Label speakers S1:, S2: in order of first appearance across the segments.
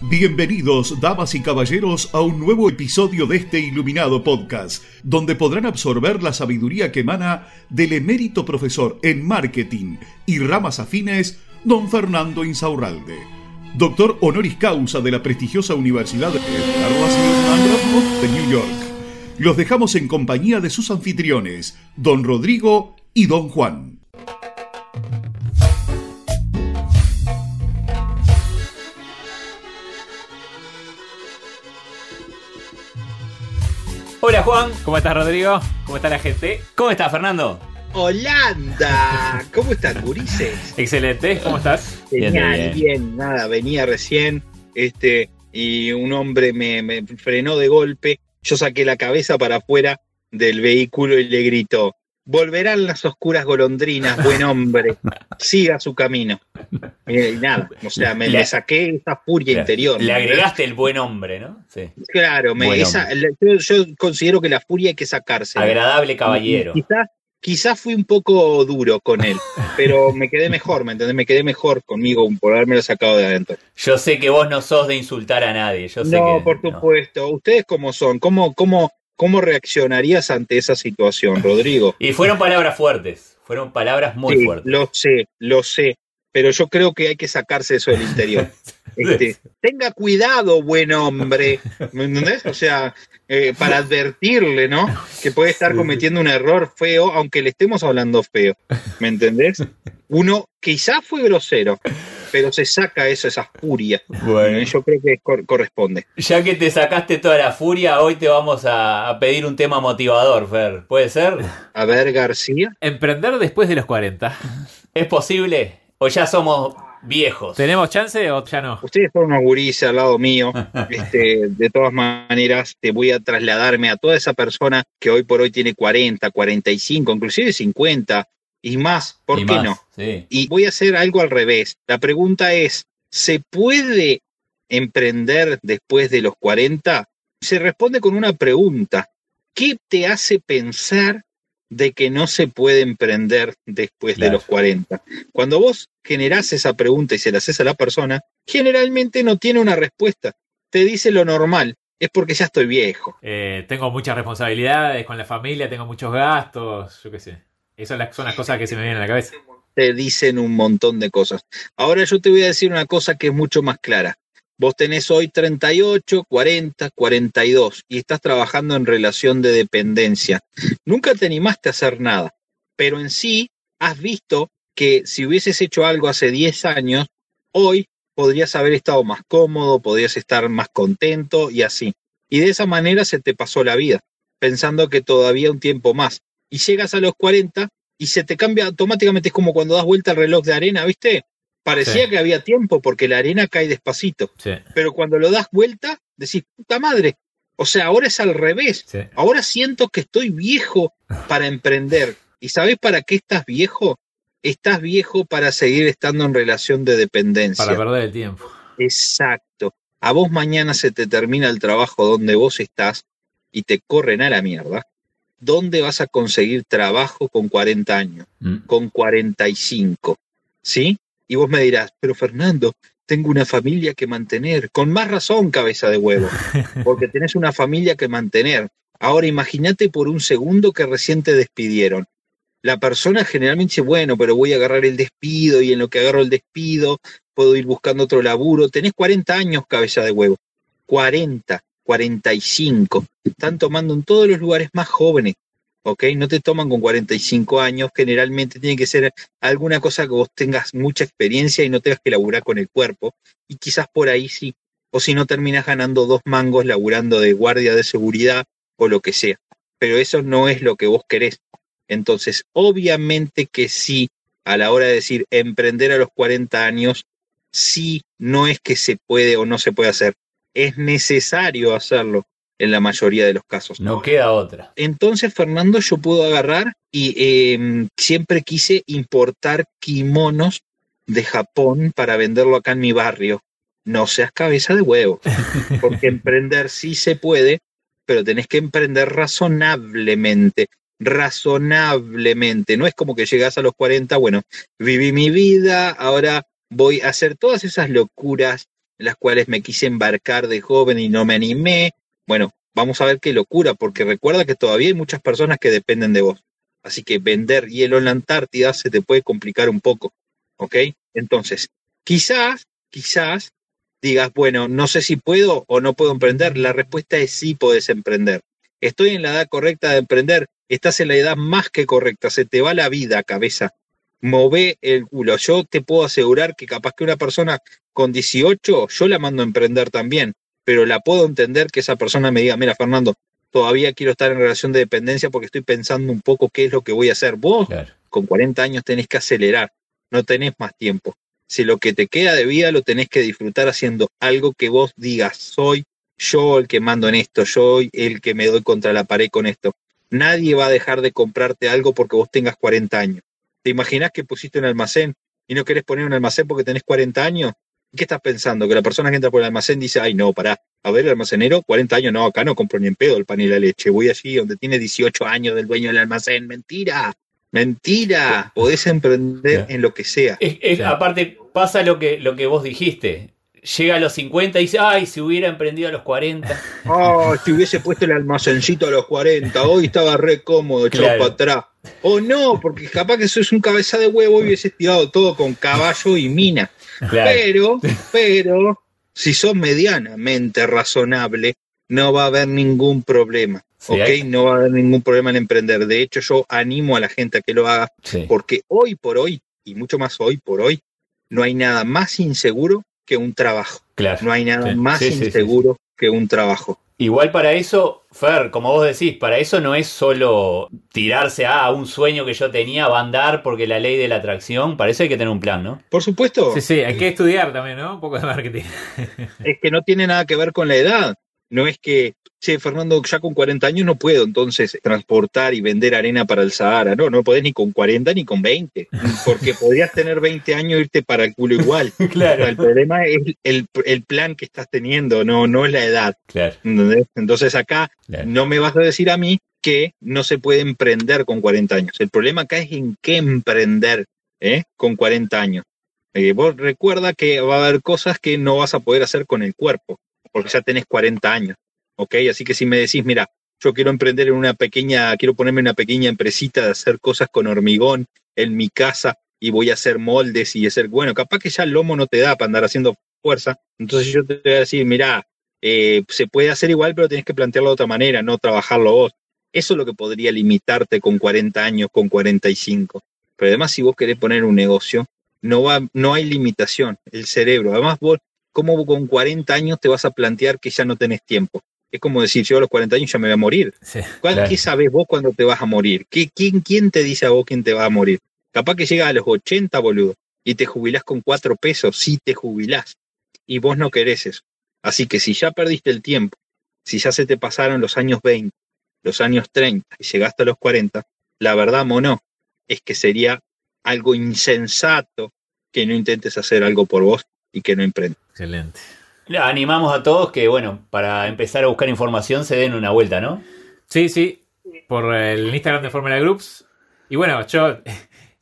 S1: Bienvenidos, damas y caballeros, a un nuevo episodio de este iluminado podcast, donde podrán absorber la sabiduría que emana del emérito profesor en marketing y ramas afines, don Fernando Insaurralde, doctor honoris causa de la prestigiosa Universidad de de New York. Los dejamos en compañía de sus anfitriones, don Rodrigo y don Juan.
S2: Hola Juan, ¿cómo estás Rodrigo? ¿Cómo está la gente? ¿Cómo estás Fernando?
S3: Holanda, ¿cómo están, gurises?
S2: Excelente, ¿cómo estás?
S3: Genial, bien, nada, venía recién, este, y un hombre me, me frenó de golpe, yo saqué la cabeza para afuera del vehículo y le gritó, volverán las oscuras golondrinas, buen hombre, siga su camino. Y nada, o sea, me le, saqué esa furia interior.
S2: Le agregaste el buen hombre, ¿no?
S3: Sí. Claro, me, esa, yo, considero que la furia hay que sacarse.
S2: Agradable caballero.
S3: Quizás quizás fui un poco duro con él, pero me quedé mejor, ¿me entendés? Me quedé mejor conmigo por haberme sacado de adentro.
S2: Yo sé que vos no sos de insultar a nadie. Yo sé
S3: no, por supuesto. ¿Ustedes cómo son? ¿Cómo, cómo, ¿Cómo reaccionarías ante esa situación, Rodrigo?
S2: Y fueron palabras fuertes, fueron palabras muy fuertes.
S3: Lo sé, lo sé, pero yo creo que hay que sacarse eso del interior. Este, tenga cuidado, buen hombre, ¿me entendés? O sea, eh, para advertirle, ¿no? Que puede estar cometiendo un error feo, aunque le estemos hablando feo, ¿me entendés? Uno quizás fue grosero, pero se saca eso, esa furia. Bueno, yo creo que corresponde.
S2: Ya que te sacaste toda la furia, hoy te vamos a, pedir un tema motivador, Fer. ¿Puede ser?
S3: A ver, García.
S2: Emprender después de los 40. ¿Es posible? ¿O ya somos viejos? ¿Tenemos chance o ya no?
S3: Ustedes son unos gurises al lado mío. Este, de todas maneras, te voy a trasladarme a toda esa persona que hoy por hoy tiene 40, 45, inclusive 50 y más, ¿por qué no? Y voy a hacer algo al revés. La pregunta es, ¿se puede emprender después de los 40? Se responde con una pregunta. ¿Qué te hace pensar de que no se puede emprender después de los 40? Cuando vos generás esa pregunta y se la haces a la persona, generalmente no tiene una respuesta. Te dice lo normal. Es porque ya estoy viejo.
S2: Eh, tengo muchas responsabilidades con la familia, tengo muchos gastos, yo qué sé. Esas son las cosas que se me vienen a la cabeza.
S3: Te dicen un montón de cosas. Ahora yo te voy a decir una cosa que es mucho más clara. Vos tenés hoy 38, 40, 42 y estás trabajando en relación de dependencia. Nunca te animaste a hacer nada, pero en sí has visto que si hubieses hecho algo hace 10 años, hoy podrías haber estado más cómodo, podrías estar más contento y así. Y de esa manera se te pasó la vida, pensando que todavía un tiempo más y llegas a los 40 y se te cambia automáticamente. Es como cuando das vuelta al reloj de arena, ¿viste? Parecía que había tiempo porque la arena cae despacito. Pero cuando lo das vuelta, decís, puta madre. O sea, ahora es al revés. Ahora siento que estoy viejo para emprender. ¿Y sabes para qué estás viejo? Estás viejo para seguir estando en relación de dependencia.
S2: Para perder el tiempo.
S3: Exacto. A vos mañana se te termina el trabajo donde vos estás y te corren a la mierda. ¿Dónde vas a conseguir trabajo con 40 años? Mm. Con 45, ¿sí? Y vos me dirás, pero Fernando, tengo una familia que mantener. Con más razón, cabeza de huevo, porque tenés una familia que mantener. Ahora imagínate por un segundo que recién te despidieron. La persona generalmente dice, bueno, pero voy a agarrar el despido y en lo que agarro el despido puedo ir buscando otro laburo. Tenés 40 años, cabeza de huevo. 40. 45. Están tomando en todos los lugares más jóvenes. ¿ok? No te toman con 45 años, generalmente tiene que ser alguna cosa que vos tengas mucha experiencia y no tengas que laburar con el cuerpo, y quizás por ahí sí, o si no terminas ganando dos mangos laburando de guardia de seguridad o lo que sea, pero eso no es lo que vos querés. Entonces, obviamente que sí, a la hora de decir emprender a los 40 años, sí, no es que se puede o no se puede hacer, es necesario hacerlo en la mayoría de los casos.
S2: No queda otra.
S3: Entonces, Fernando, yo puedo agarrar y em, siempre quise importar kimonos de Japón para venderlo acá en mi barrio. No seas cabeza de huevo, porque emprender sí se puede, pero tenés que emprender razonablemente, razonablemente. No es como que llegas a los 40, bueno, viví mi vida, ahora voy a hacer todas esas locuras en las cuales me quise embarcar de joven y no me animé. Bueno, vamos a ver qué locura, porque recuerda que todavía hay muchas personas que dependen de vos. Así que vender hielo en la Antártida se te puede complicar un poco. ¿Ok? Entonces, quizás, quizás digas, bueno, no sé si puedo o no puedo emprender. La respuesta es sí puedes emprender. Estoy en la edad correcta de emprender. Estás en la edad más que correcta. Se te va la vida, cabeza. Move el culo. Yo te puedo asegurar que capaz que una persona con 18, yo la mando a emprender también, pero la puedo entender que esa persona me diga, mira, Fernando, todavía quiero estar en relación de dependencia porque estoy pensando un poco qué es lo que voy a hacer. Vos, con 40 años, tenés que acelerar, no tenés más tiempo. Si lo que te queda de vida lo tenés que disfrutar haciendo algo que vos digas, soy yo el que mando en esto, yo el que me doy contra la pared con esto. Nadie va a dejar de comprarte algo porque vos tengas 40 años. ¿Te imaginas que pusiste un almacén y no querés poner un almacén porque tenés 40 años? ¿Qué estás pensando? Que la persona que entra por el almacén dice, ay, no, pará, a ver, el almacenero, 40 años, no, acá no compro ni en pedo el pan y la leche, voy allí donde tiene 18 años del dueño del almacén, mentira, mentira, podés emprender en lo que sea.
S4: Aparte, pasa lo que, lo que vos dijiste, llega a los 50 y dice, ay, si hubiera emprendido a los 40.
S3: Oh, si hubiese puesto el almacencito a los 40, hoy estaba re cómodo, echado para atrás. O no, porque capaz que eso es un cabeza de huevo y hubiese tirado todo con caballo y mina. Pero, pero, si sos medianamente razonable, no va a haber ningún problema. ¿Ok? No va a haber ningún problema en emprender. De hecho, yo animo a la gente a que lo haga, porque hoy por hoy, y mucho más hoy por hoy, no hay nada más inseguro que un trabajo. Claro. No hay nada más inseguro que un trabajo.
S4: Igual para eso, Fer, como vos decís, para eso no es solo tirarse a un sueño que yo tenía, va a andar porque la ley de la atracción, para eso hay que tener un plan, ¿no?
S3: Por supuesto.
S2: Sí, sí, hay que estudiar también, ¿no? Un poco de marketing.
S3: es que no tiene nada que ver con la edad. No es que che, Fernando, ya con 40 años no puedo entonces transportar y vender arena para el Sahara. No, no podés ni con 40 ni con 20, porque podrías tener 20 años e irte para el culo igual. claro. el problema es el, plan que estás teniendo, no, no es la edad. Claro. Entonces acá no me vas a decir a mí que no se puede emprender con 40 años. El problema acá es en qué emprender ¿eh? con 40 años. Eh, vos recuerda que va a haber cosas que no vas a poder hacer con el cuerpo, porque ya tenés 40 años. ¿ok? Así que si me decís, mira, yo quiero emprender en una pequeña, quiero ponerme una pequeña empresita de hacer cosas con hormigón en mi casa y voy a hacer moldes y hacer, bueno, capaz que ya el lomo no te da para andar haciendo fuerza, entonces yo te voy a decir, mira, eh, se puede hacer igual, pero tienes que plantearlo de otra manera, no trabajarlo vos. Eso es lo que podría limitarte con 40 años, con 45. Pero además, si vos querés poner un negocio, no, va, no hay limitación, el cerebro. Además, vos, ¿cómo con 40 años te vas a plantear que ya no tenés tiempo? Es como decir, yo a los 40 años ya me voy a morir. ¿Qué sabes vos cuándo te vas a morir? ¿Qué, quién, ¿Quién te dice a vos quién te va a morir? Capaz que llega a los 80, boludo, y te jubilás con cuatro pesos, sí te jubilás. Y vos no querés eso. Así que si ya perdiste el tiempo, si ya se te pasaron los años 20, los años 30 y llegaste a los 40, la verdad, mono, es que sería algo insensato que no intentes hacer algo por vos y que no emprendas.
S2: Excelente.
S4: Animamos a todos que, bueno, para empezar a buscar información se den una vuelta, ¿no?
S2: Sí, sí, por el Instagram de Formula Groups. Y bueno, yo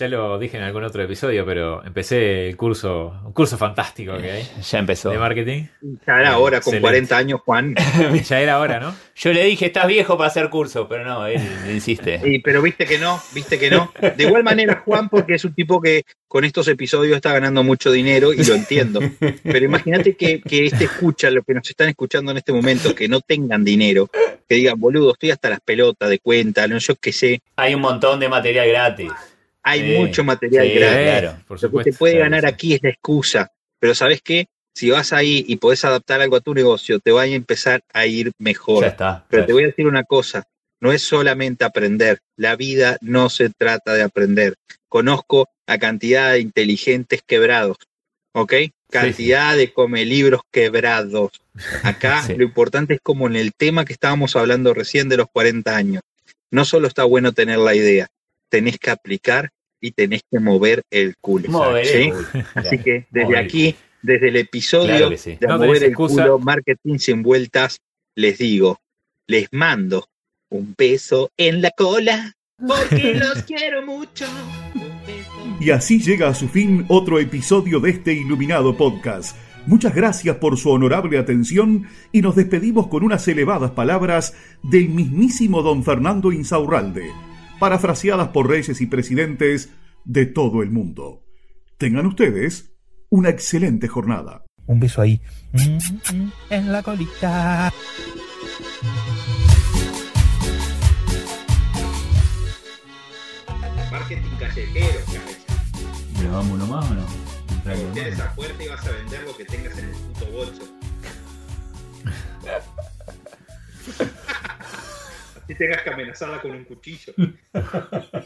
S2: ya lo dije en algún otro episodio, pero empecé el curso, un curso fantástico que hay.
S4: Ya empezó.
S2: De marketing.
S3: Ya era hora, con 40 años, Juan.
S2: ya era hora, ¿no?
S4: Yo le dije, estás viejo para hacer curso, pero no, él insiste.
S3: Sí, pero viste que no, viste que no. De igual manera, Juan, porque es un tipo que con estos episodios está ganando mucho dinero y lo entiendo. Pero imagínate que, que este escucha, los que nos están escuchando en este momento, que no tengan dinero, que digan, boludo, estoy hasta las pelotas de cuenta, no yo qué sé.
S4: Hay un montón de material gratis
S3: hay mucho material gratis. por Lo que te puede ganar aquí es la excusa. Pero ¿sabes qué? Si vas ahí y podés adaptar algo a tu negocio, te va a empezar a ir mejor.
S4: está,
S3: Pero te voy a decir una cosa, no es solamente aprender, la vida no se trata de aprender. Conozco a cantidad de inteligentes quebrados, ¿ok? Cantidad de come libros quebrados. Acá lo importante es como en el tema que estábamos hablando recién de los 40 años. No solo está bueno tener la idea, tenés que aplicar y tenés que mover el culo.
S4: ¿sí?
S3: Así que desde aquí, desde el episodio de mover el culo, marketing sin vueltas, les digo, les mando un beso en la cola porque los quiero mucho.
S1: Y así llega a su fin otro episodio de este iluminado podcast Muchas gracias por su honorable atención y nos despedimos con unas elevadas palabras del mismísimo don Fernando Insaurralde, parafraseadas por reyes y presidentes de todo el mundo. Tengan ustedes una excelente jornada.
S5: Un beso ahí. En la colita.
S3: Marketing callejero, cabeza.
S4: ¿Le vamos uno más o no?
S3: Tienes esa puerta y vas a vender lo que tengas en el puto bolso. Así tengas que amenazarla con un cuchillo.